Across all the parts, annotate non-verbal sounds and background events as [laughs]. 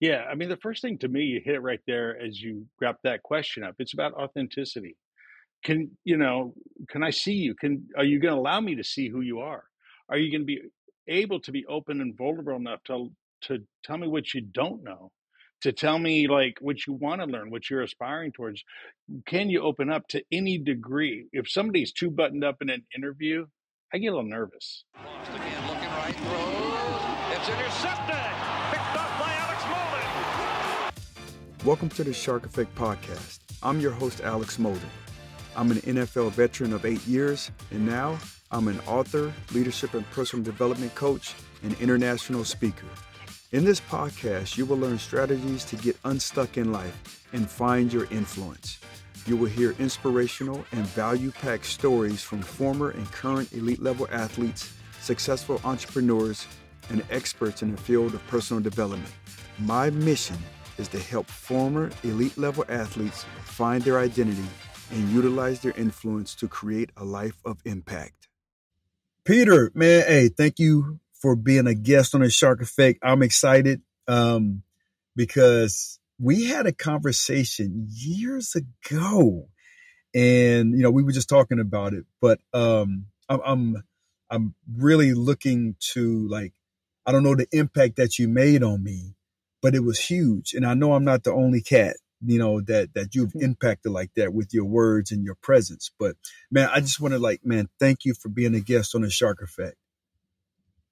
Yeah, I mean, the first thing to me, you hit it right there as you wrap that question up. It's about authenticity. Can you know? Can I see you? Can are you going to allow me to see who you are? Are you going to be able to be open and vulnerable enough to to tell me what you don't know, to tell me like what you want to learn, what you're aspiring towards? Can you open up to any degree? If somebody's too buttoned up in an interview, I get a little nervous. Lost again, looking right. It's intercepted. Welcome to the Shark Effect Podcast. I'm your host, Alex Molden. I'm an NFL veteran of eight years, and now I'm an author, leadership and personal development coach, and international speaker. In this podcast, you will learn strategies to get unstuck in life and find your influence. You will hear inspirational and value packed stories from former and current elite level athletes, successful entrepreneurs, and experts in the field of personal development. My mission is to help former elite level athletes find their identity and utilize their influence to create a life of impact. Peter, man, hey, thank you for being a guest on the Shark Effect. I'm excited um, because we had a conversation years ago, and you know we were just talking about it. But um, I'm, I'm I'm really looking to like I don't know the impact that you made on me, but it was huge, and I know I'm not the only cat you know that that you've mm-hmm. impacted like that with your words and your presence. But man, I just want to like man, thank you for being a guest on the Shark Effect.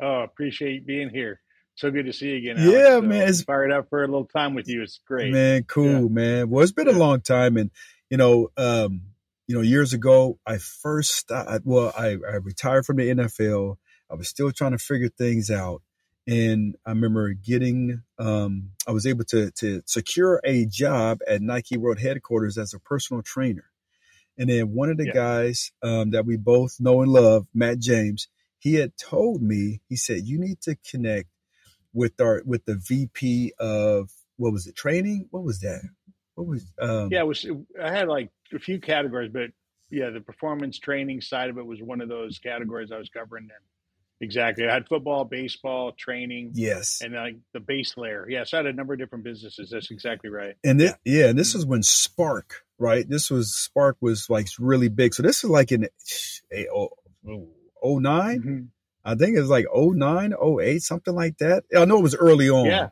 Oh, appreciate being here so good to see you again. Alex. Yeah, so man, it's fired up for a little time with you. It's great, man. Cool, yeah. man. Well, it's been a long time, and you know, um, you know, years ago, I first started, well, I, I retired from the NFL. I was still trying to figure things out, and I remember getting, um, I was able to to secure a job at Nike World Headquarters as a personal trainer. And then one of the yeah. guys um, that we both know and love, Matt James, he had told me, he said, you need to connect with our with the VP of what was it training? What was that? What was um, yeah? It was I had like a few categories, but yeah, the performance training side of it was one of those categories I was covering then. Exactly. I had football, baseball, training. Yes. And like the base layer. Yeah. So I had a number of different businesses. That's exactly right. And this, yeah. yeah, this mm-hmm. was when SPARQ, right? This was SPARQ was like really big. So this is like in eh, oh, 9 mm-hmm. I think it was like 09, 08, something like that. I know it was early on. Yeah.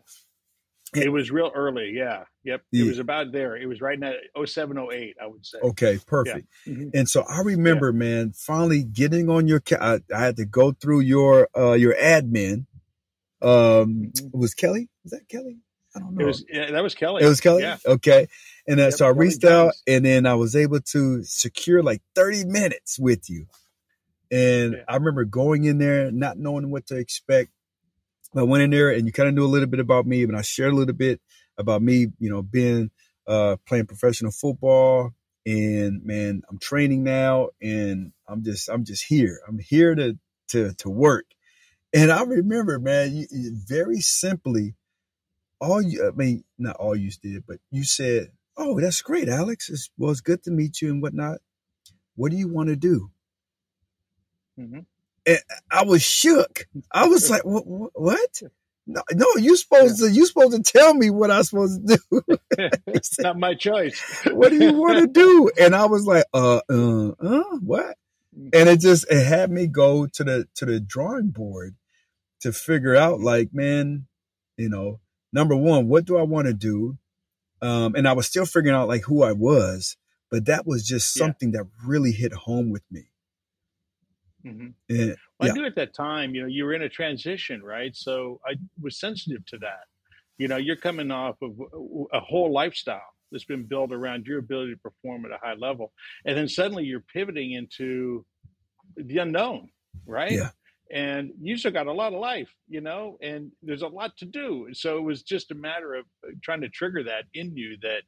It was real early. Yeah. Yep. Yeah. It was about there. It was right in that 07, 08, I would say. Okay. Perfect. Yeah. Mm-hmm. And so I remember, yeah. man, finally getting on your, I, I, had to go through your, uh, your admin. Um, mm-hmm. was Kelly? Was that Kelly? I don't know. It was, yeah, that was Kelly. It was Kelly. Yeah. Okay. And then, yep, so I Kelly reached Jones. out and then I was able to secure like 30 minutes with you. And. I remember going in there, not knowing what to expect. I went in there and you kind of knew a little bit about me, but I shared a little bit about me, you know, being uh playing professional football and man, I'm training now and I'm just I'm just here. I'm here to to to work. And I remember, man, you, you very simply all you I mean, not all you did, but you said, "Oh, that's great, Alex. It's, well, it's good to meet you and whatnot. What do you want to do?" Mm-hmm. I was shook. I was like, what? what? No, no, you supposed yeah. to you supposed to tell me what I'm supposed to do. [laughs] it's not my choice. what do you want to do? [laughs] And I was like, uh, uh, uh, what? And it just it had me go to the to the drawing board to figure out, like, man, you know, number one, what do I want to do? Um, and I was still figuring out like who I was, but that was just something yeah. that really hit home with me. Mm-hmm. Yeah. Well, yeah. I knew at that time, you know, you were in a transition, right? So I was sensitive to that. You know, you're coming off of a whole lifestyle that's been built around your ability to perform at a high level. And then suddenly you're pivoting into the unknown, right? Yeah. And you still got a lot of life, you know, and there's a lot to do. So it was just a matter of uh, trying to trigger that in you that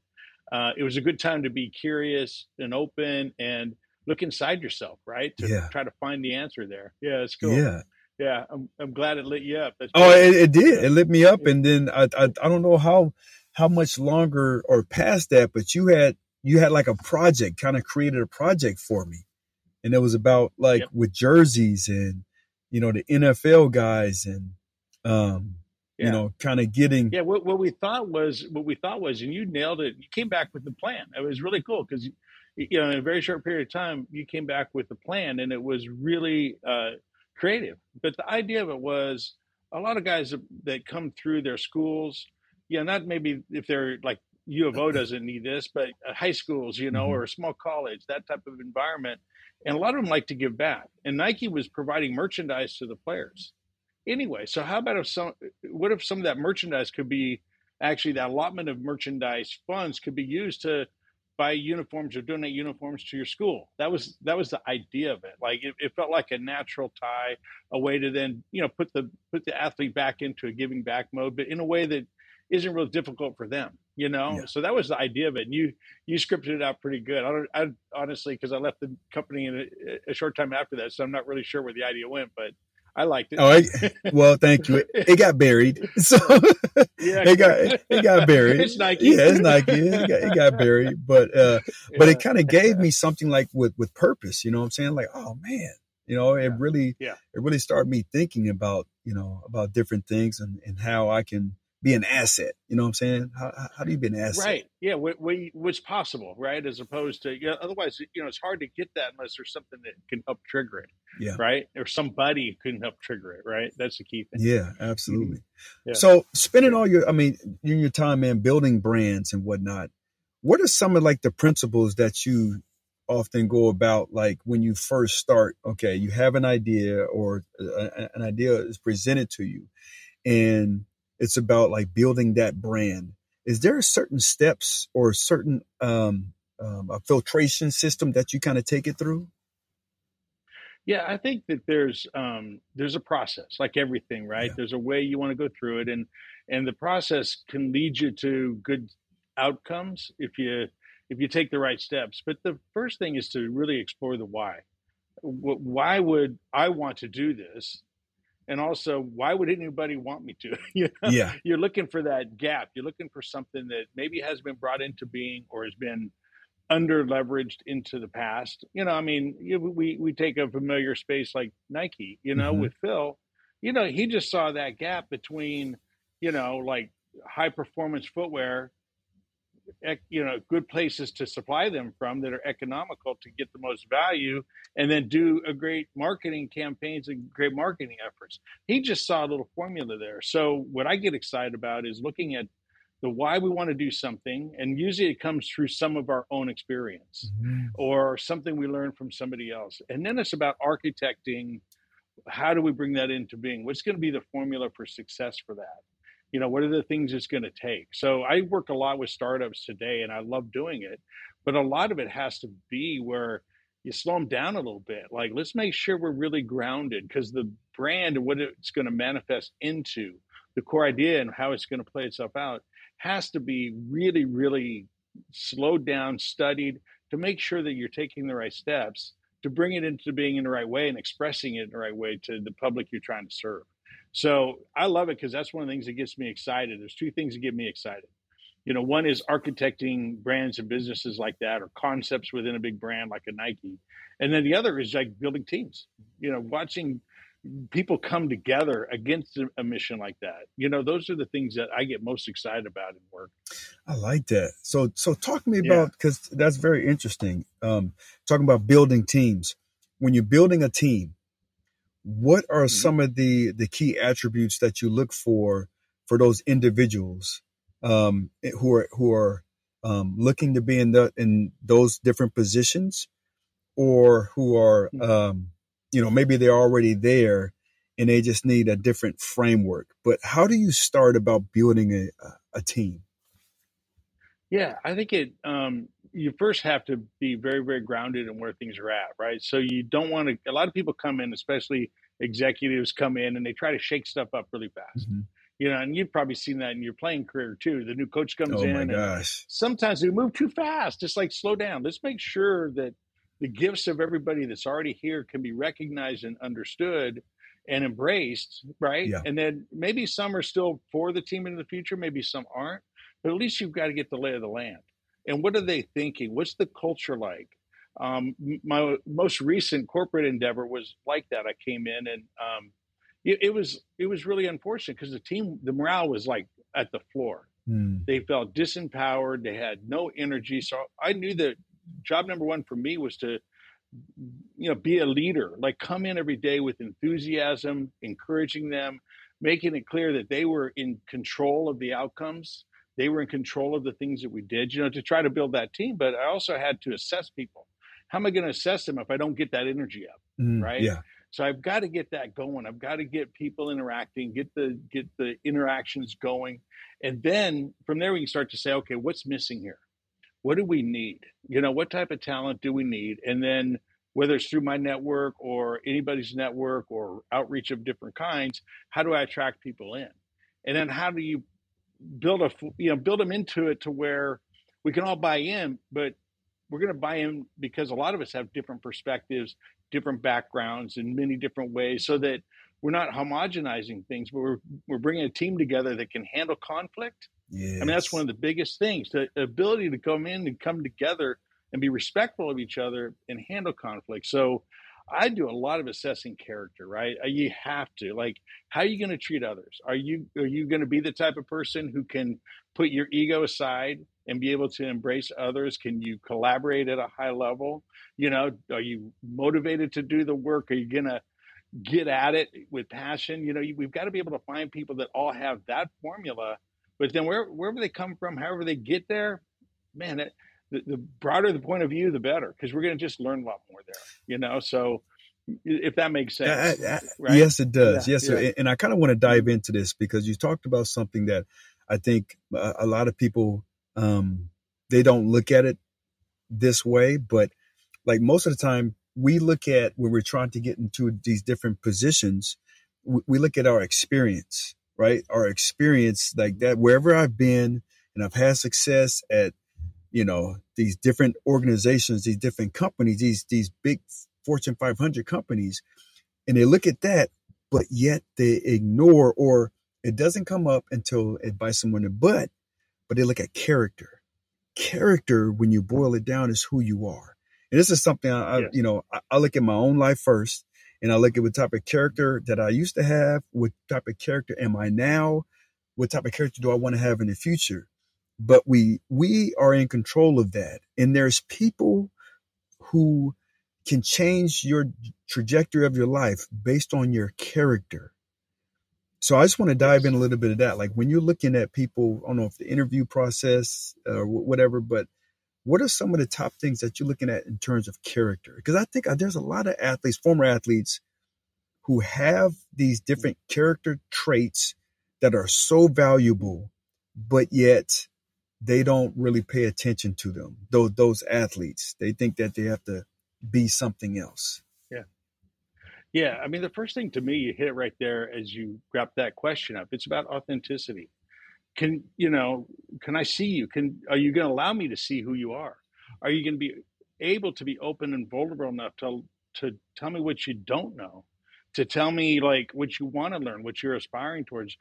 uh, it was a good time to be curious and open and look inside yourself, right? To yeah. try to find the answer there. Yeah, it's cool. Yeah. Yeah, I'm, I'm glad it lit you up. That's oh, it, it, did. It lit me up, and then I, I I don't know how how much longer or past that, but you had you had like a project, kind of created a project for me, and it was about like yep. with jerseys and you know the NFL guys and um yeah. you know, kind of getting. Yeah, what, what we thought was what we thought was, and you nailed it. You came back with the plan. It was really cool because you know in a very short period of time you came back with the plan, and it was really uh, creative. But the idea of it was a lot of guys that come through their schools. Yeah, you know, not maybe if they're like U of O [laughs] doesn't need this, but uh, high schools, you know, mm-hmm. or a small college, that type of environment. And a lot of them like to give back. And Nike was providing merchandise to the players anyway. So how about if some? What if some of that merchandise could be actually that allotment of merchandise funds could be used to buy uniforms or donate uniforms to your school. That was that was the idea of it. Like it, it, felt like a natural tie, a way to then you know put the put the athlete back into a giving back mode, but in a way that isn't real difficult for them. You know, yeah. so that was the idea of it. And you you scripted it out pretty good. I don't I honestly because I left the company in a, a short time after that, so I'm not really sure where the idea went, but I liked it. Oh, I, [laughs] well, thank you. It got buried, [laughs] so yeah, it got it got buried. It's Nike. Yeah, it's Nike. It got, it got buried, but uh, yeah. [laughs] but it kind of gave me something like with with purpose. You know what I'm saying? Like, oh man, you know, it really yeah. it really started me thinking about you know about different things and and how I can be an asset. You know what I'm saying? How, how do you be an asset? Right. Yeah. What, what's possible, right? As opposed to, you know, otherwise, you know, it's hard to get that unless there's something that can help trigger it. Yeah. Right. Or somebody can help trigger it. Right. That's the key thing. Yeah, absolutely. Mm-hmm. Yeah. So spending all your, I mean, in your time, man, building brands and whatnot, what are some of like the principles that you often go about like when you first start okay you have an idea or a, an idea is presented to you and it's about like building that brand. Is there certain steps or certain um, um, a filtration system that you kind of take it through? Yeah, I think that there's um, there's a process, like everything, right? Yeah. There's a way you want to go through it, and and the process can lead you to good outcomes if you if you take the right steps. But the first thing is to really explore the why. Why would I want to do this? And also why would anybody want me to [laughs] you know? yeah you're looking for that gap you're looking for something that maybe has been brought into being or has been under leveraged into the past you know i mean we we take a familiar space like nike you know mm-hmm. with phil you know he just saw that gap between you know like high performance footwear you know good places to supply them from that are economical to get the most value and then do a great marketing campaigns and great marketing efforts. He just saw a little formula there. So what i get excited about is looking at the why we want to do something and usually it comes through some of our own experience mm-hmm. or something we learned from somebody else. And then it's about architecting how do we bring that into being? What's going to be the formula for success for that you know what are the things it's going to take? So i work a lot with startups today and i love doing it but a lot of it has to be where you slow them down a little bit. Like let's make sure we're really grounded because the brand and what it's going to manifest into the core idea and how it's going to play itself out has to be really really slowed down studied to make sure that you're taking the right steps to bring it into being in the right way and expressing it in the right way to the public you're trying to serve so I love it because that's one of the things that gets me excited. There's two things that get me excited. You know, one is architecting brands and businesses like that or concepts within a big brand like a Nike. And then the other is like building teams, you know, watching people come together against a mission like that. You know, those are the things that I get most excited about in work. I like that. So, so talk to me about, because that's very interesting. Um, talking about building teams. When you're building a team, what are mm-hmm. some of the the key attributes that you look for for those individuals um, eh, who are who are um, looking to be in the in those different positions, or who are mm-hmm. um, you know maybe they're already there and they just need a different framework. But how do you start about building a a team? Yeah, I think it. Um, you first have to be very, very grounded in where things are at, right? So you don't want to. A lot of people come in, especially executives, come in and they try to shake stuff up really fast. Mm-hmm. You know, and you've probably seen that in your playing career too. The new coach comes oh in, and sometimes we move too fast. Just like slow down. Let's make sure that the gifts of everybody that's already here can be recognized and understood and embraced, right? Yeah. And then maybe some are still for the team in the future, maybe some aren't, but at least you've got to get the lay of the land and what are they thinking? What's the culture like? Um, my most recent corporate endeavor was like that. I came in and um, it, it was it was really unfortunate because the team the morale was like at the floor. Mm. They felt disempowered. They had no energy. So I knew that job number one for me was to you know be a leader like come in every day with enthusiasm encouraging them making it clear that they were in control of the outcomes they were in control of the things that we did you know to try to build that team but i also had to assess people. How am i going to assess them if i don't get that energy up Mm, right? Yeah. so i've got to get that going. I've got to get people interacting get the get the interactions going. And then from there we can start to say okay what's missing here? What do we need? You know what type of talent do we need? And then whether it's through my network or anybody's network or outreach of different kinds how do i attract people in? And then how do you build a you know build them into it to where we can all buy in but we're going to buy in because a lot of us have different perspectives different backgrounds in many different ways so that we're not homogenizing things but we're, we're bringing a team together that can handle conflict Yeah. I mean, that's one of the biggest things the ability to come in and come together and be respectful of each other and handle conflict. So I do a lot of assessing character, right? Uh, You have to like, how are you going to treat others? Are you are you going to be the type of person who can put your ego aside and be able to embrace others? Can you collaborate at a high level? You know, are you motivated to do the work? Are you going to get at it with passion? You know, we've got to be able to find people that all have that formula but then where, wherever they come from, however they get there, man, it, the, the broader the point of view, the better, because we're going to just learn a lot more there, you know? So if that makes sense, Uh, uh, right? Yes, it does. Yeah, yes, sir. yeah. And- And I kind of want to dive into this because you talked about something that I think a, a lot of people um, they don't look at it this way, but like most of the time, we look at when we're trying to get into these different positions, we, we look at our experience, right? Our experience, like that, wherever I've been, and I've had success at, you know, these different organizations, these different companies, these these big Fortune 500 companies, and they look at that, but yet they ignore or it doesn't come up until it bites someone in the butt. But they look at character. Character, when you boil it down, is who you are. And this is something I, I you know, I, I look at my own life first, and I look at what type of character that I used to have, what type of character am I now, what type of character do I want to have in the future. But we we are in control of that, and there's people who can change your trajectory of your life based on your character. So I just want to dive in a little bit of that. Like when you're looking at people, I don't know if the interview process or whatever, but what are some of the top things that you're looking at in terms of character? Because I think uh, there's a lot of athletes, former athletes, who have these different character traits that are so valuable, but yet they don't really pay attention to them. Those those athletes, they think that they have to be something else. Yeah, yeah. I mean, the first thing to me, you hit it right there as you wrap that question up. It's about authenticity. Can you know? Can I see you? Can are you going to allow me to see who you are? Are you going to be able to be open and vulnerable enough to to tell me what you don't know, to tell me like what you want to learn, what you're aspiring towards?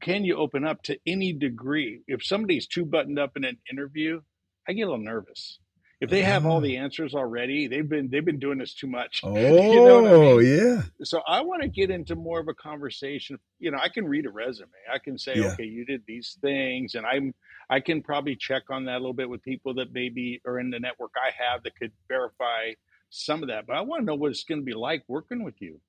Can you open up to any degree? If somebody's too buttoned up in an interview, I get a little nervous. If they have all the ah. answers already, they've been they've been doing this too much. Oh, [laughs] You know what I oh, mean? yeah. so I want to get into more of a conversation. You know, I can read a resume. I can say, Yeah. okay, you did these things, and I'm I can probably check on that a little bit with people that maybe are in the network I have that could verify some of that. But I want to know what it's going to be like working with you.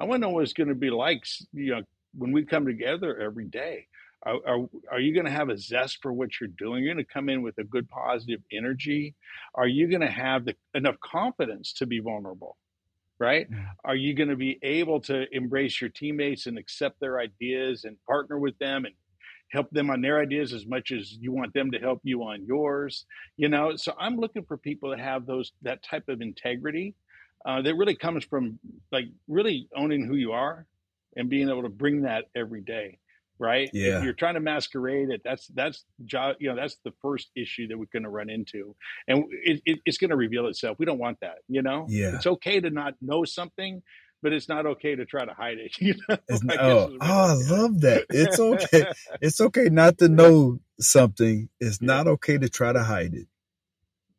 I want to know what it's going to be like, you know, when we come together every day. Are, are, are you going to have a zest for what you're doing? You're going to come in with a good positive energy. Are you going to have the, enough confidence to be vulnerable? Right? Mm. Are you going to be able to embrace your teammates and accept their ideas and partner with them and help them on their ideas as much as you want them to help you on yours? You know, so I'm looking for people that have those that type of integrity uh, that really comes from like really owning who you are and being able to bring that every day. Right? Yeah. If you're trying to masquerade it, that's that's job. You know, that's the first issue that we're going to run into, and it, it, it's going to reveal itself. We don't want that. You know, Yeah. it's okay to not know something, but it's not okay to try to hide it. [laughs] You know, It's, I oh, oh, I love that. It's [laughs] okay. it's okay not to know something. It's Yeah. not okay to try to hide it.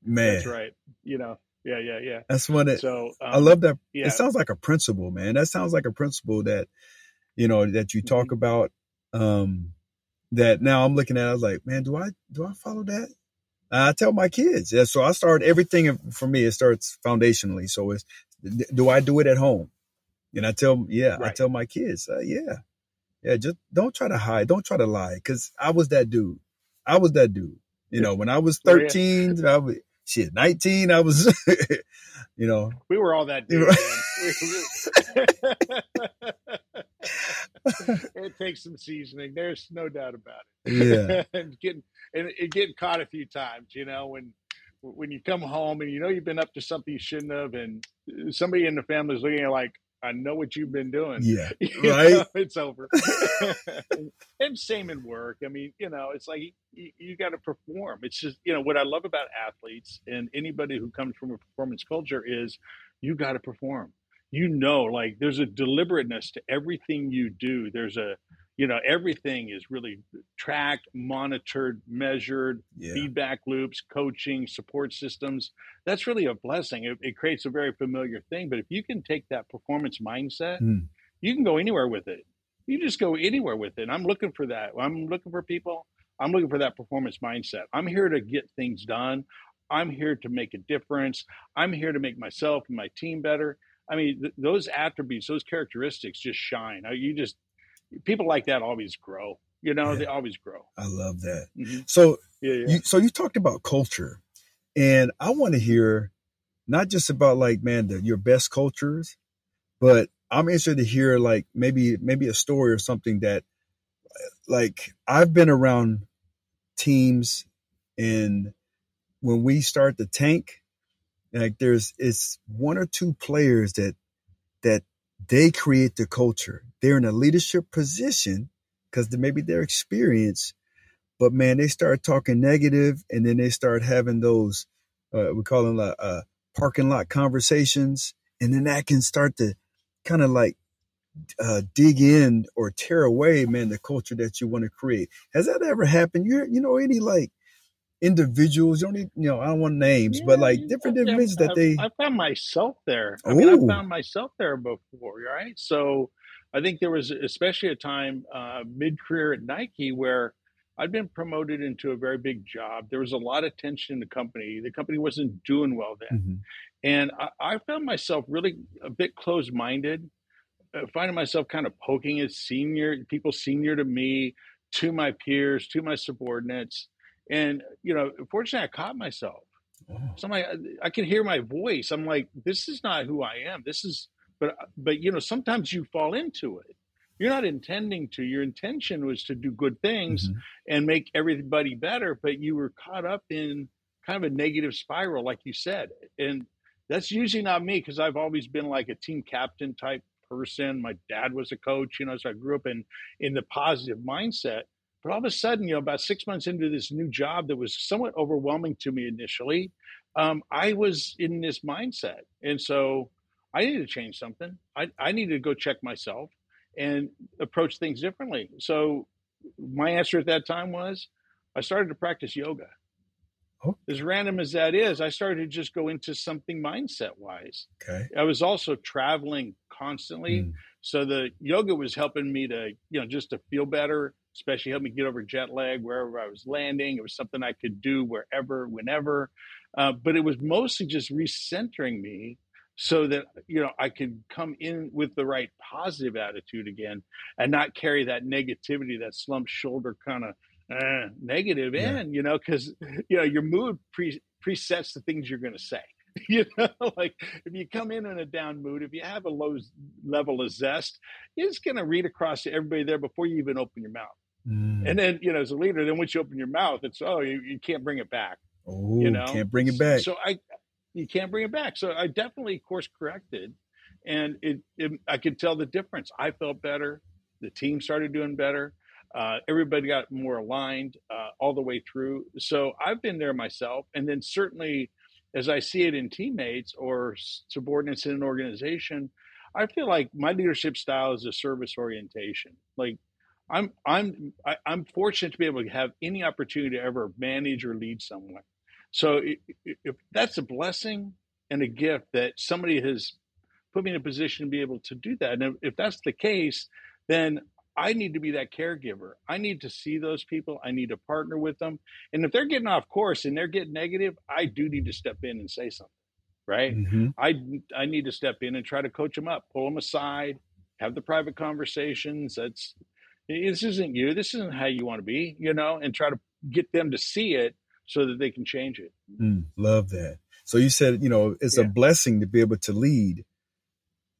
Man, That's right. You know, yeah, yeah, yeah. that's one that So um, I love that. Yeah, It sounds like a principle, man. That sounds like a principle that you know, that you talk Mhm. about. Um, that now I'm looking at, I was like, man, do I do I follow that? I tell my kids. Yeah, so I start everything for me. It starts foundationally. So it's do I do it at home? And I tell, yeah, I tell my kids, uh, yeah, yeah, just don't try to hide, don't try to lie, because I was that dude. I was that dude. You know, when I was Were ya? 13, I was shit, 19, I was, [laughs] you know, We were all that dude. were- man. We- [laughs] it takes some seasoning. There's no doubt about it. yeah, [laughs] and getting and, and getting caught a few times, you know, when when you come home and you know you've been up to something you shouldn't have, and somebody in the family is looking at you like, I know what you've been doing. yeah, [laughs] You know, right? it's over. [laughs] and same in work. I mean, you know, it's like you, you got to perform. It's just, you know, what I love about athletes and anybody who comes from a performance culture is you got to perform. You know, like there's a deliberateness to everything you do. There's a, you know, everything is really tracked, monitored, measured, Yeah, feedback loops, coaching, support systems. That's really a blessing. It, it creates a very familiar thing. But if you can take that performance mindset, Mm. you can go anywhere with it. You just go anywhere with it. And I'm looking for that. I'm looking for people. I'm looking for that performance mindset. I'm here to get things done. I'm here to make a difference. I'm here to make myself and my team better. I mean, th- those attributes, those characteristics just shine. You just, people like that always grow. You know, Yeah. they always grow. I love that. Mhm. So Yeah, yeah. you, so you talked about culture, and I want to hear not just about like man the, your best cultures, but I'm interested to hear like maybe maybe a story or something that like I've been around teams and when we start the tank, like there's it's one or two players that that they create the culture. They're in a leadership position because maybe their experience but man, they start talking negative, and then they start having those uh, we call them uh, uh, parking lot conversations, and then that can start to kind of like uh, dig in or tear away, man, the culture that you want to create. Has that ever happened? You you know any like individuals? You don't need, you know I don't want names, but like different I've- individuals that I've- they. I found myself there. I mean, I found myself there before, right? So I think there was especially a time uh, mid-career at Nike where I'd been promoted into a very big job. There was a lot of tension in the company. The company wasn't doing well then, Mhm. and I, I found myself really a bit closed-minded, uh, finding myself kind of poking at senior people senior to me, to my peers, to my subordinates, and you know, fortunately, I caught myself. Oh, So I'm like, I can hear my voice. I'm like, this is not who I am. This is, but, but you know, sometimes you fall into it. You're not intending to. Your intention was to do good things mhm. and make everybody better, but you were caught up in kind of a negative spiral, like you said. And that's usually not me because I've always been like a team captain type person. My dad was a coach, you know, so I grew up in in the positive mindset. But all of a sudden, you know, about six months into this new job that was somewhat overwhelming to me initially, um, I was in this mindset. And so I needed to change something. I, I needed to go check myself and approach things differently. So my answer at that time was I started to practice yoga. Oh. As random as that is, I started to just go into something mindset wise. Okay. I was also traveling constantly. Mm. So the yoga was helping me to, you know, just to feel better, especially help me get over jet lag wherever I was landing. It was something I could do wherever, whenever. Uh, but it was mostly just recentering me so that, you know, I could come in with the right positive attitude again and not carry that negativity, that slumped shoulder kind of uh, negative Yeah. in, you know, because, you know, your mood pre- presets the things you're going to say. [laughs] You know, like if you come in in a down mood, if you have a low level of zest, it's going to read across to everybody there before you even open your mouth. Mm. And then, you know, as a leader, then once you open your mouth, it's, oh, you, you can't bring it back. oh, You know, can't bring it back. So I, you can't bring it back. So I definitely course corrected and it, it I could tell the difference. I felt better. The team started doing better. Uh, everybody got more aligned uh, all the way through. So I've been there myself. And then certainly as I see it in teammates or subordinates in an organization, I feel like my leadership style is a service orientation. Like I'm, I'm, I, I'm fortunate to be able to have any opportunity to ever manage or lead someone. So i- i- if that's a blessing and a gift that somebody has put me in a position to be able to do that, and if, if that's the case, then I need to be that caregiver. I need to see those people. I need to partner with them. And if they're getting off course and they're getting negative, I do need to step in and say something, right? Mm-hmm. I I need to step in and try to coach them up, pull them aside, have the private conversations. That's this isn't you. This isn't how you want to be, you know, and try to get them to see it so that they can change it. Mm, love that. So you said, you know, it's yeah. a blessing to be able to lead.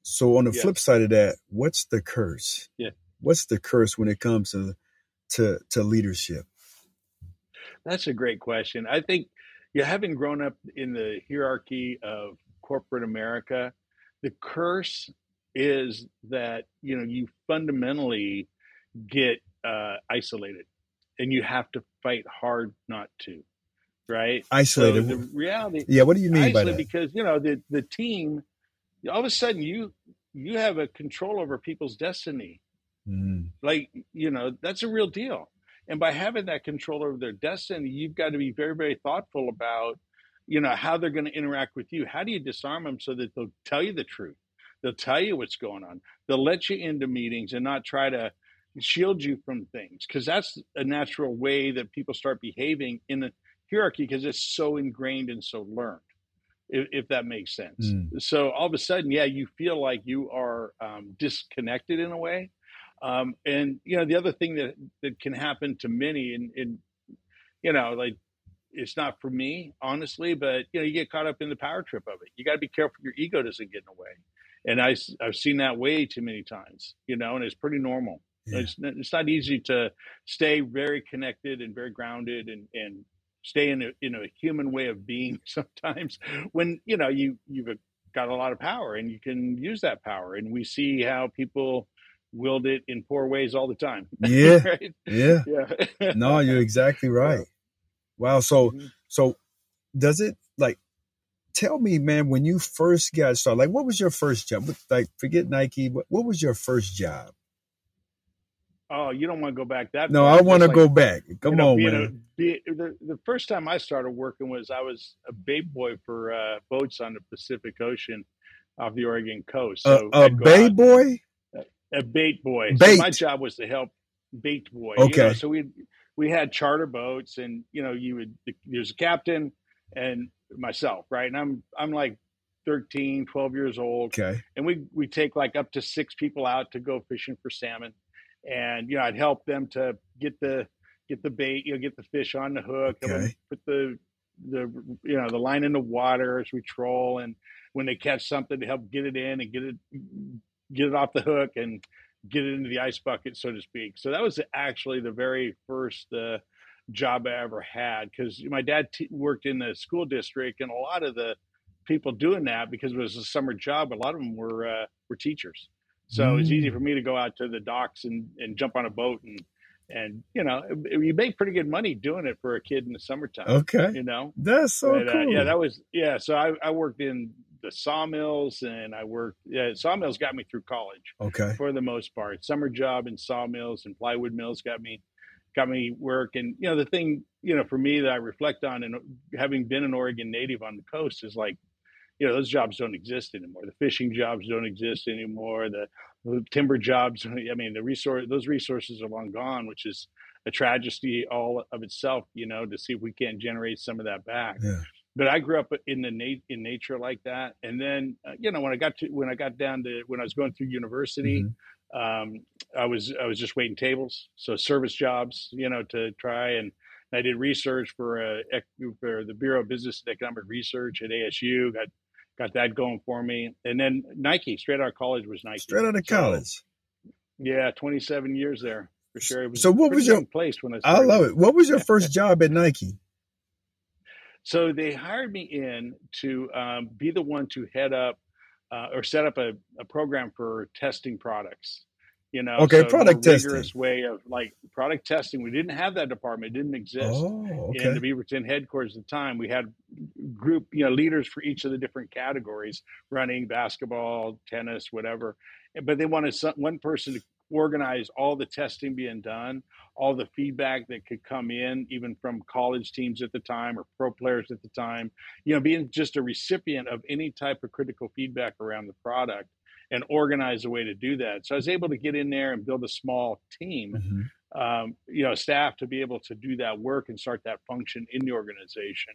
So on the yeah. flip side of that, what's the curse? Yeah. What's the curse when it comes to to to leadership? That's a great question. I think you having grown up in the hierarchy of corporate America, the curse is that you know you fundamentally get uh, isolated, and you have to fight hard not to. Right, isolated. So the reality, yeah. What do you mean by that? Because you know the the team, all of a sudden you you have a control over people's destiny. Mm. Like you know that's a real deal, and by having that control over their destiny, you've got to be very very thoughtful about you know how they're going to interact with you. How do you disarm them so that they'll tell you the truth? They'll tell you what's going on. They'll let you into meetings and not try to shield you from things because that's a natural way that people start behaving in the hierarchy because it's so ingrained and so learned if, if that makes sense. Mm. so all of a sudden yeah you feel like you are um, disconnected in a way. Um, and you know the other thing that that can happen to many and, and you know like it's not for me honestly but you know you get caught up in the power trip of it. You got to be careful your ego doesn't get in the way. And I, i've seen that way too many times you know and it's pretty normal yeah. It's, it's not easy to stay very connected and very grounded and, and stay in a, in a human way of being [laughs] sometimes when, you know, you, you've got a lot of power and you can use that power. And we see how people wield it in poor ways all the time. [laughs] Yeah. right? Yeah. Yeah. no, you're exactly [laughs] right. Wow. So, mm-hmm. so does it like, tell me, man, when you first got started, like, what was your first job? Like, forget Nike, but what was your first job? Oh, you don't want to go back that. No, I want to like, go back. Come you know, on, man. A, be, the, the first time I started working was I was a bait boy for uh, boats on the Pacific Ocean off the Oregon coast. So uh, a bait boy. A, a bait boy. Bait. So my job was to help bait boy. Okay. You know? So we we had charter boats, and you know, you would there's a captain and myself, right? And I'm I'm like 13, 12 years old. Okay. And we we take like up to six people out to go fishing for salmon and you know I'd help them to get the get the bait, you know, get the fish on the hook, okay. put the the you know the line in the water as we troll, and when they catch something to help get it in and get it get it off the hook and get it into the ice bucket, so to speak. So that was actually the very first uh, job I ever had because my dad t- worked in the school district, and a lot of the people doing that because it was a summer job. A lot of them were uh, were teachers. So mm. it's easy for me to go out to the docks and, and jump on a boat and and you know you make pretty good money doing it for a kid in the summertime. Okay, you know that's so but, cool. Uh, yeah, that was yeah. So I, I worked in the sawmills and I worked yeah sawmills got me through college. Okay, for the most part, summer job in sawmills and plywood mills got me got me work. And you know the thing you know for me that I reflect on and having been an Oregon native on the coast is like you know those jobs don't exist anymore. The fishing jobs don't exist anymore. The, the timber jobs, [laughs] I mean, the resource those resources are long gone, which is a tragedy all of itself. You know, to see if we can't generate some of that back. Yeah. But I grew up in the nat- in nature like that, and then uh, you know when I got to when I got down to when I was going through university. Mm-hmm. Um, I was I was just waiting tables, so service jobs, you know, to try and I did research for uh, for the Bureau of Business and Economic Research at ASU. Got got that going for me. And then Nike, straight out of college was Nike. Straight out of so, college. Yeah, 27 years there for sure. so what was your place when I? Started. I love it. What was your [laughs] first job at Nike? So they hired me in to um, be the one to head up uh, or set up a, a program for testing products you know okay so product testing. rigorous way of like product testing. We didn't have that department. It didn't exist. Oh, okay. in the beaverton headquarters at the time we had group you know leaders for each of the different categories running basketball tennis whatever. But they wanted some, one person to organize all the testing being done all the feedback that could come in even from college teams at the time or pro players at the time. You know being just a recipient of any type of critical feedback around the product and organize a way to do that. So I was able to get in there and build a small team, mm-hmm. um, you know, staff to be able to do that work and start that function in the organization.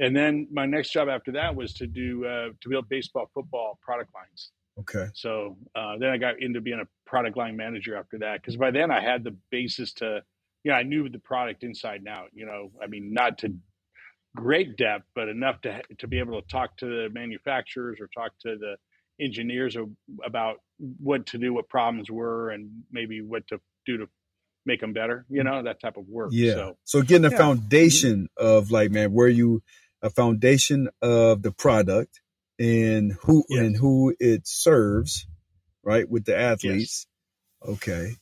And then my next job after that was to do uh, to build baseball, football product lines. Okay. So uh, then I got into being a product line manager after that because by then I had the basis to, you know, I knew the product inside and out. You know, I mean, not to great depth, but enough to to be able to talk to the manufacturers or talk to the engineers about what to do, what problems were, and maybe what to do to make them better. You know, that type of work. Yeah. So, so getting a yeah. foundation of like, man, where you a foundation of the product and who yes. and who it serves, right, with the athletes. Yes. Okay,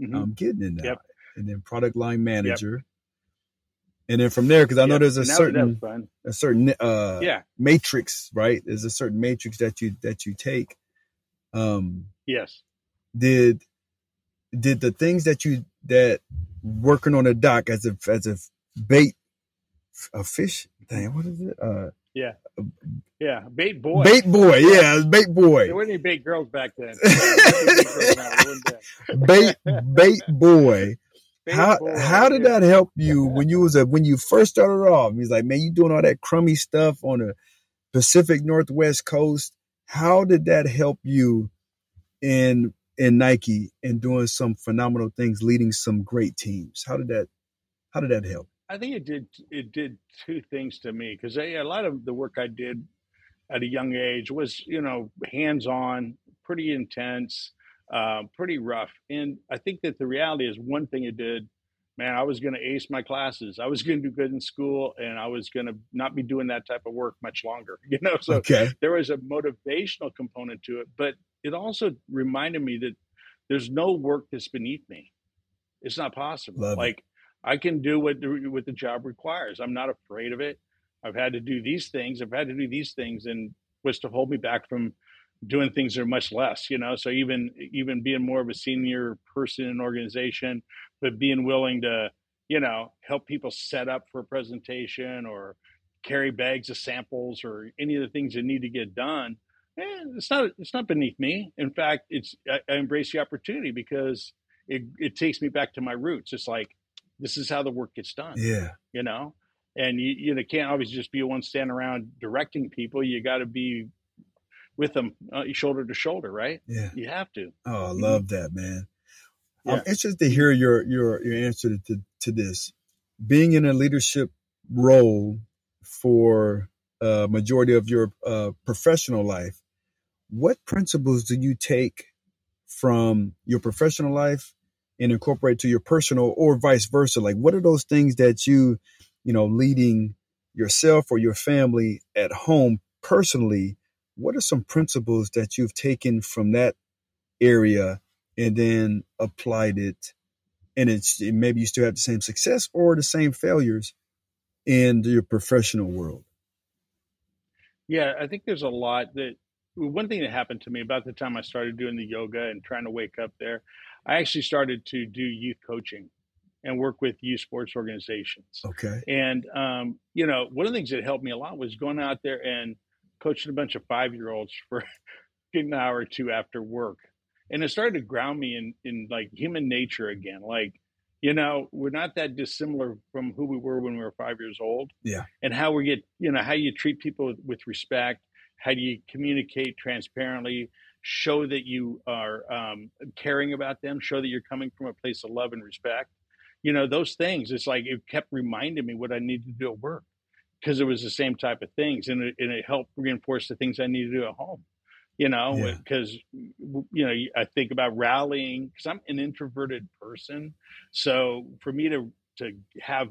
mm-hmm. I'm getting in that. Yep. And then product line manager. Yep. And then from there, because I know there's a certain a certain uh, yeah. matrix, right? There's a certain matrix that you that you take. Um, yes. Did did the things that you that working on a dock as a as a bait a fish thing? What is it? Uh, yeah. Yeah, bait boy. Bait boy, yeah, bait boy. There weren't any bait girls back then. [laughs] bait bait boy. How how did that help you when you was a when you first started off? He's like, man, you doing all that crummy stuff on the Pacific Northwest coast. How did that help you in in Nike and doing some phenomenal things, leading some great teams? How did that how did that help? I think it did. It did two things to me because a lot of the work I did at a young age was, you know, hands on, pretty intense, uh, pretty rough. And I think that the reality is one thing it did. Man, I was going to ace my classes. I was going to do good in school, and I was going to not be doing that type of work much longer. [laughs] You know, so okay. there was a motivational component to it, but it also reminded me that there's no work that's beneath me. It's not possible. Love like I can do what the, what the job requires. I'm not afraid of it. I've had to do these things. I've had to do these things, and what's to hold me back from doing things that are much less, you know. So even even being more of a senior person in an organization, but being willing to, you know, help people set up for a presentation or carry bags of samples or any of the things that need to get done. Eh, it's not it's not beneath me. In fact, it's I, I embrace the opportunity because it it takes me back to my roots. It's like this is how the work gets done. Yeah. You know, and you you know can't always just be one standing around directing people. You got to be with them uh, shoulder to shoulder, right? Yeah. You have to. Oh, I mm-hmm. love that, man. Yeah. I'm interested to hear your your your answer to to this. Being in a leadership role for a majority of your uh, professional life, what principles do you take from your professional life and incorporate to your personal or vice versa? Like, what are those things that you, you know, leading yourself or your family at home personally? What are some principles that you've taken from that area and then applied it? And it's maybe you still have the same success or the same failures in your professional world. Yeah, I think there's a lot that one thing that happened to me about the time I started doing the yoga and trying to wake up there, I actually started to do youth coaching and work with youth sports organizations. Okay. And um, you know, one of the things that helped me a lot was going out there and coaching a bunch of five year olds for [laughs] an hour or two after work. And it started to ground me in in like human nature again. Like, you know, we're not that dissimilar from who we were when we were five years old. Yeah. And how we get, you know, how you treat people with, respect, how do you communicate transparently, show that you are um, caring about them, show that you're coming from a place of love and respect. You know, those things, it's like it kept reminding me what I needed to do at work because it was the same type of things and it, and it helped reinforce the things I need to do at home. You know, because yeah. you know, I think about rallying because I'm an introverted person. So for me to to have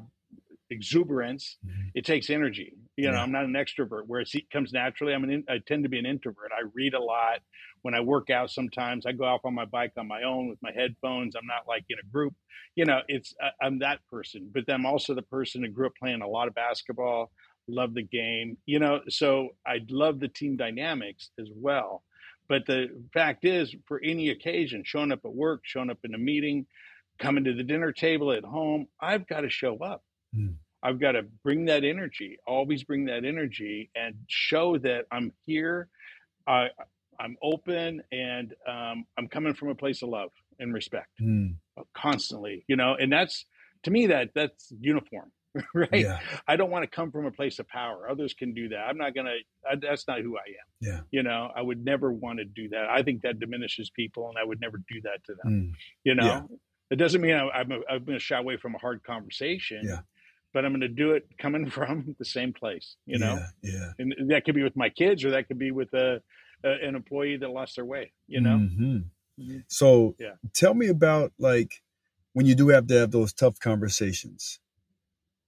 exuberance, mm-hmm. it takes energy. You know, yeah. I'm not an extrovert where it comes naturally. I'm an I tend to be an introvert. I read a lot. When I work out, sometimes I go off on my bike on my own with my headphones. I'm not like in a group. You know, it's I'm that person. But then I'm also the person that grew up playing a lot of basketball, love the game. You know, so I love the team dynamics as well. But the fact is, for any occasion, showing up at work, showing up in a meeting, coming to the dinner table at home, I've got to show up. Mm. I've got to bring that energy, always bring that energy and show that I'm here. I, I'm open and um, I'm coming from a place of love and respect Mm, constantly, you know, and that's to me that that's uniform, [laughs] right? yeah. I don't want to come from a place of power. Others can do that. I'm not gonna. That's not who I am. Yeah. You know, I would never want to do that. I think that diminishes people, and I would never do that to them. Mm, You know, Yeah. it doesn't mean I, I'm, I'm going to shy away from a hard conversation. Yeah. But I'm going to do it coming [laughs] from the same place. You know, Yeah. Yeah. and that could be with my kids, or that could be with a, a an employee that lost their way. You know. Mhm. Mhm. So Yeah. tell me about like when you do have to have those tough conversations.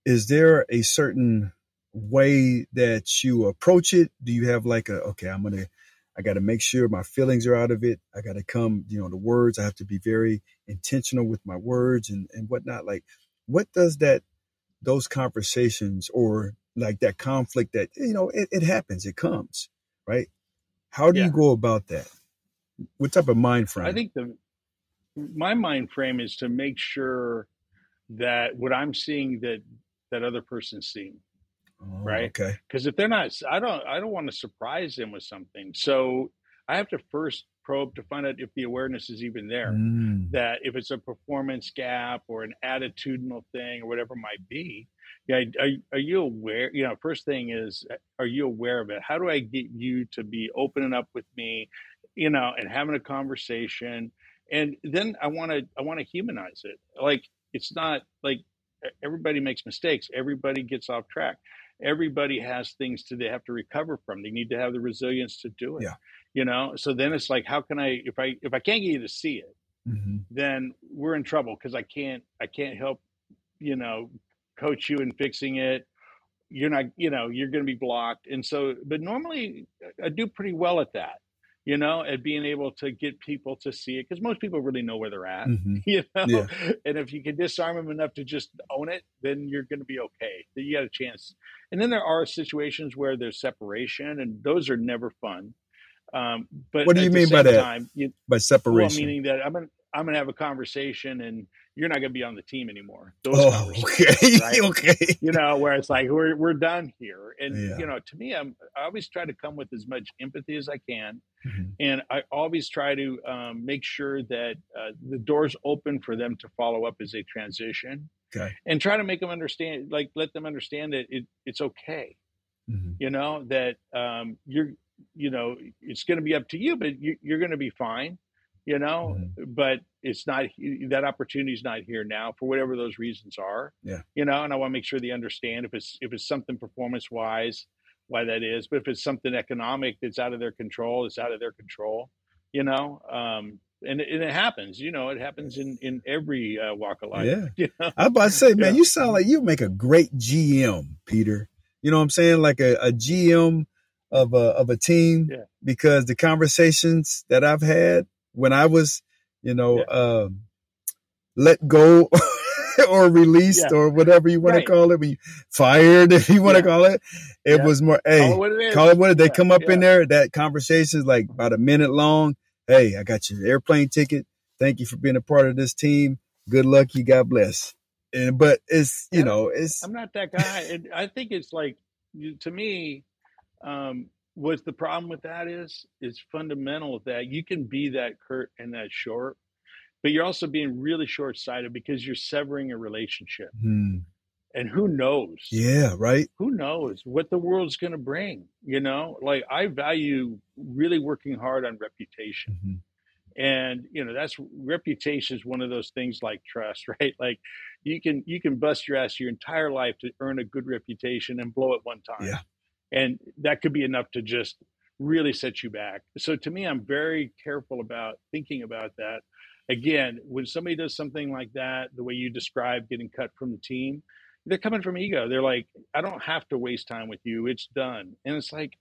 Is there a certain way that you approach it? Do you have like a okay, I'm gonna I gotta make sure my feelings are out of it. I gotta come, you know, the words, I have to be very intentional with my words and, and whatnot. Like what does that those conversations or like that conflict that you know it, it happens, it comes, right? How do Yeah. you go about that? What type of mind frame? I think the my mind frame is to make sure that what I'm seeing that that other person's seeing. Oh, right? Okay. because if they're not i don't i don't want to surprise them with something so i have to first probe to find out if the awareness is even there. Mm, that if it's a performance gap or an attitudinal thing or whatever it might be yeah are, are you aware you know first thing is are you aware of it? How do i get you to be opening up with me you know and having a conversation? And then i want to i want to humanize it. Like it's not like everybody makes mistakes. Everybody gets off track everybody has things to they have to recover from. They need to have the resilience to do it Yeah. you know? So then it's like how can i if i if i can't get you to see it mhm. then we're in trouble because i can't i can't help you know coach you in fixing it. You're not you know you're going to be blocked. And so but normally i do pretty well at that you know at being able to get people to see it because most people really know where they're at Mhm. [laughs] you know Yeah. and if you can disarm them enough to just own it then you're going to be okay you got a chance and then there are situations where there's separation and those are never fun um, but What do you mean by that? time, you, By well, separation. meaning that I'm I'm gonna have a conversation and you're not gonna be on the team anymore. Those oh, okay. [laughs] right? okay. You know, where it's like we're we're done here. And Yeah. you know, to me, I'm I always try to come with as much empathy as I can, Mhm. and I always try to um, make sure that uh, the doors open for them to follow up as they transition, Okay. and try to make them understand, like let them understand that it, it's okay Mhm. you know that um, you're you know it's going to be up to you but you, you're going to be fine you know but it's not that opportunity is not here now for whatever those reasons are Yeah. you know and i want to make sure they understand if it's if it's something performance wise why that is but if it's something economic that's out of their control it's out of their control you know um and, it- and it happens you know it happens in in every uh, walk of life Yeah. [laughs] you know? I about to say, man, Yeah. you sound like you make a great GM, Peter. You know what I'm saying? Like a, a GM of a of a team Yeah. because the conversations that I've had when I was, you know, Yeah. um, let go [laughs] or released Yeah. or whatever you want Right. to call it, when you fired, [laughs] if you want to call it, it Yeah. was more, call it what it is call it what it- they come up in there. That conversation is like about a minute long. Hey, I got your airplane ticket. Thank you for being a part of this team. Good luck. You God bless. And but it's you Yeah. know it's I'm not that guy. and I think it's like to me, um, what's the problem with that is is fundamental that you can be that curt and that short, but you're also being really short sighted because you're severing a relationship. Hmm. And who knows? yeah right. Who knows what the world's going to bring? You know, like I value really working hard on reputation Mhm. and you know that's reputation is one of those things like trust [laughs] right like you can you can bust your ass your entire life to earn a good reputation and blow it one time Yeah. And that could be enough to just really set you back so to me i'm very careful about thinking about that again when somebody does something like that the way you describe getting cut from the team they're coming from ego they're like i don't have to waste time with you it's done and it's like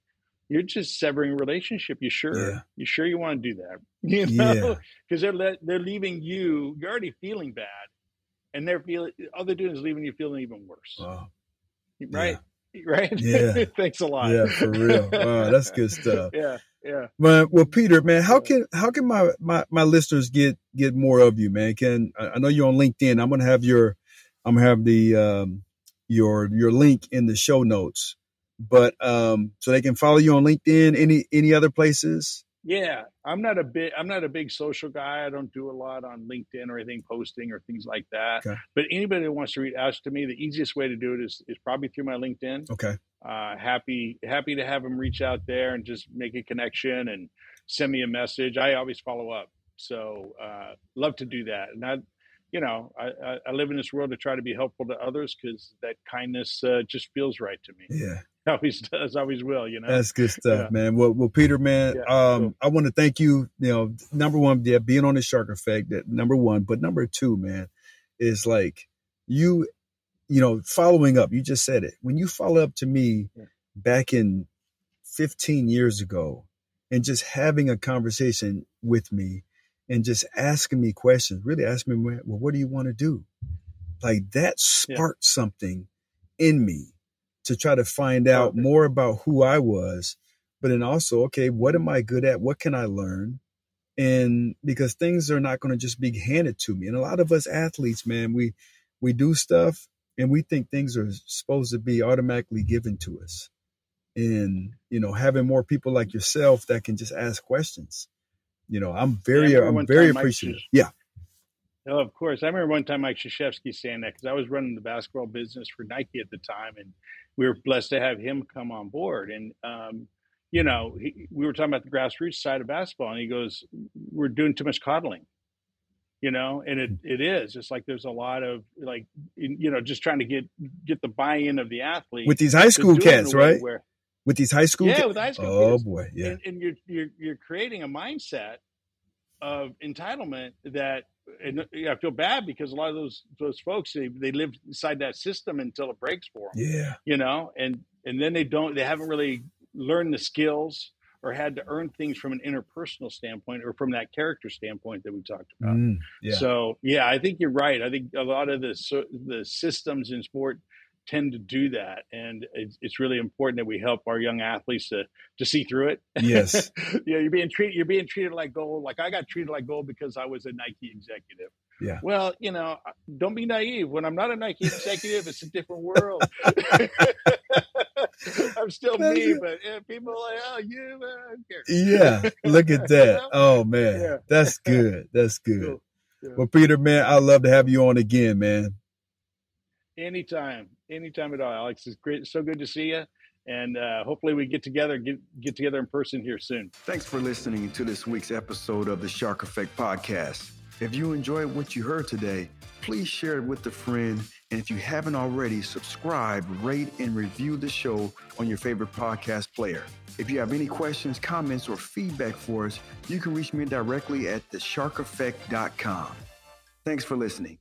you're just severing a relationship you sure Yeah. you sure you want to do that [laughs] you know Yeah. because they're le- they're leaving you. You're already feeling bad, and they're feeling all they're doing is leaving you feeling even worse. Wow. right? [laughs] Right? [laughs] Yeah. Thanks a lot. Yeah, for real. [laughs] Wow, that's good stuff. yeah, yeah. Well, well, Peter, man, how can how can my, my my listeners get get more of you, man? Can I I know you're on LinkedIn. I'm gonna have your I'm gonna have the um your your link in the show notes. But um so they can follow you on LinkedIn, any any other places? Yeah, I'm not a big I'm not a big social guy. I don't do a lot on LinkedIn or anything posting or things like that. Okay. But anybody that wants to reach out to me, the easiest way to do it is is probably through my LinkedIn. Okay. Uh, happy happy to have them reach out there and just make a connection and send me a message. I always follow up, so uh, love to do that. And I, you know, I, I, live in this world to try to be helpful to others because that kindness uh, just feels right to me. Yeah. [laughs] always does, always will. You know. That's good stuff, Yeah. man. Well, well, Peter, man, Yeah, um, cool. I want to thank you. You know, number one, yeah, being on the Shark Effect. That number one, but number two, man, is like you, you know, following up. You just said it when you follow up to me Yeah. back in 15 years ago, and just having a conversation with me, and just asking me questions, really asking me, well, what do you want to do? Like that Yeah. sparked something in me to try to find out Perfect. more about who I was, but then also, okay, what am I good at? What can I learn? And because things are not going to just be handed to me. And a lot of us athletes, man, we we do stuff and we think things are supposed to be automatically given to us. And you know, having more people like yourself that can just ask questions. You know, I'm very remember I'm very appreciative. Yeah. Oh, of course. I remember one time Mike Krzyzewski saying that because I was running the basketball business for Nike at the time, and we were blessed to have him come on board. And um, you know, he, we were talking about the grassroots side of basketball, and he goes, "We're doing too much coddling." You know, and it, it is. It's like there's a lot of like, you know, just trying to get get the buy-in of the athlete With these high school do it in a cats, way right? Where, With these high school yeah, kids. with high school Oh kids boy, yeah. and, and you're, you're you're creating a mindset of entitlement that and yeah, I feel bad because a lot of those those folks they, they live inside that system until it breaks for them, Yeah. you know, and and then they don't they haven't really learned the skills or had to earn things from an interpersonal standpoint or from that character standpoint that we talked about. Mm, yeah. So yeah, I think you're right. I think a lot of the so, the systems in sport tend to do that, and it's, it's really important that we help our young athletes to to see through it. Yes. [laughs] yeah, you're being treated you're being treated like gold. Like I got treated like gold because I was a Nike executive. Yeah. Well, you know, don't be naive. When I'm not a Nike executive, it's a different world. [laughs] [laughs] I'm still That's me, it. but yeah, people are like, oh, you. Yeah, look at that. Oh man, Yeah. that's good. That's good. Cool. Yeah. Well, Peter, man, I'd love to have you on again, man. Anytime, anytime at all, Alex. It's great. So good to see you, and uh, hopefully we get together, get get together in person here soon. Thanks for listening to this week's episode of the Shark Effect Podcast. If you enjoyed what you heard today, please share it with a friend. And if you haven't already, subscribe, rate, and review the show on your favorite podcast player. If you have any questions, comments, or feedback for us, you can reach me directly at thesharkeffect.com. Thanks for listening.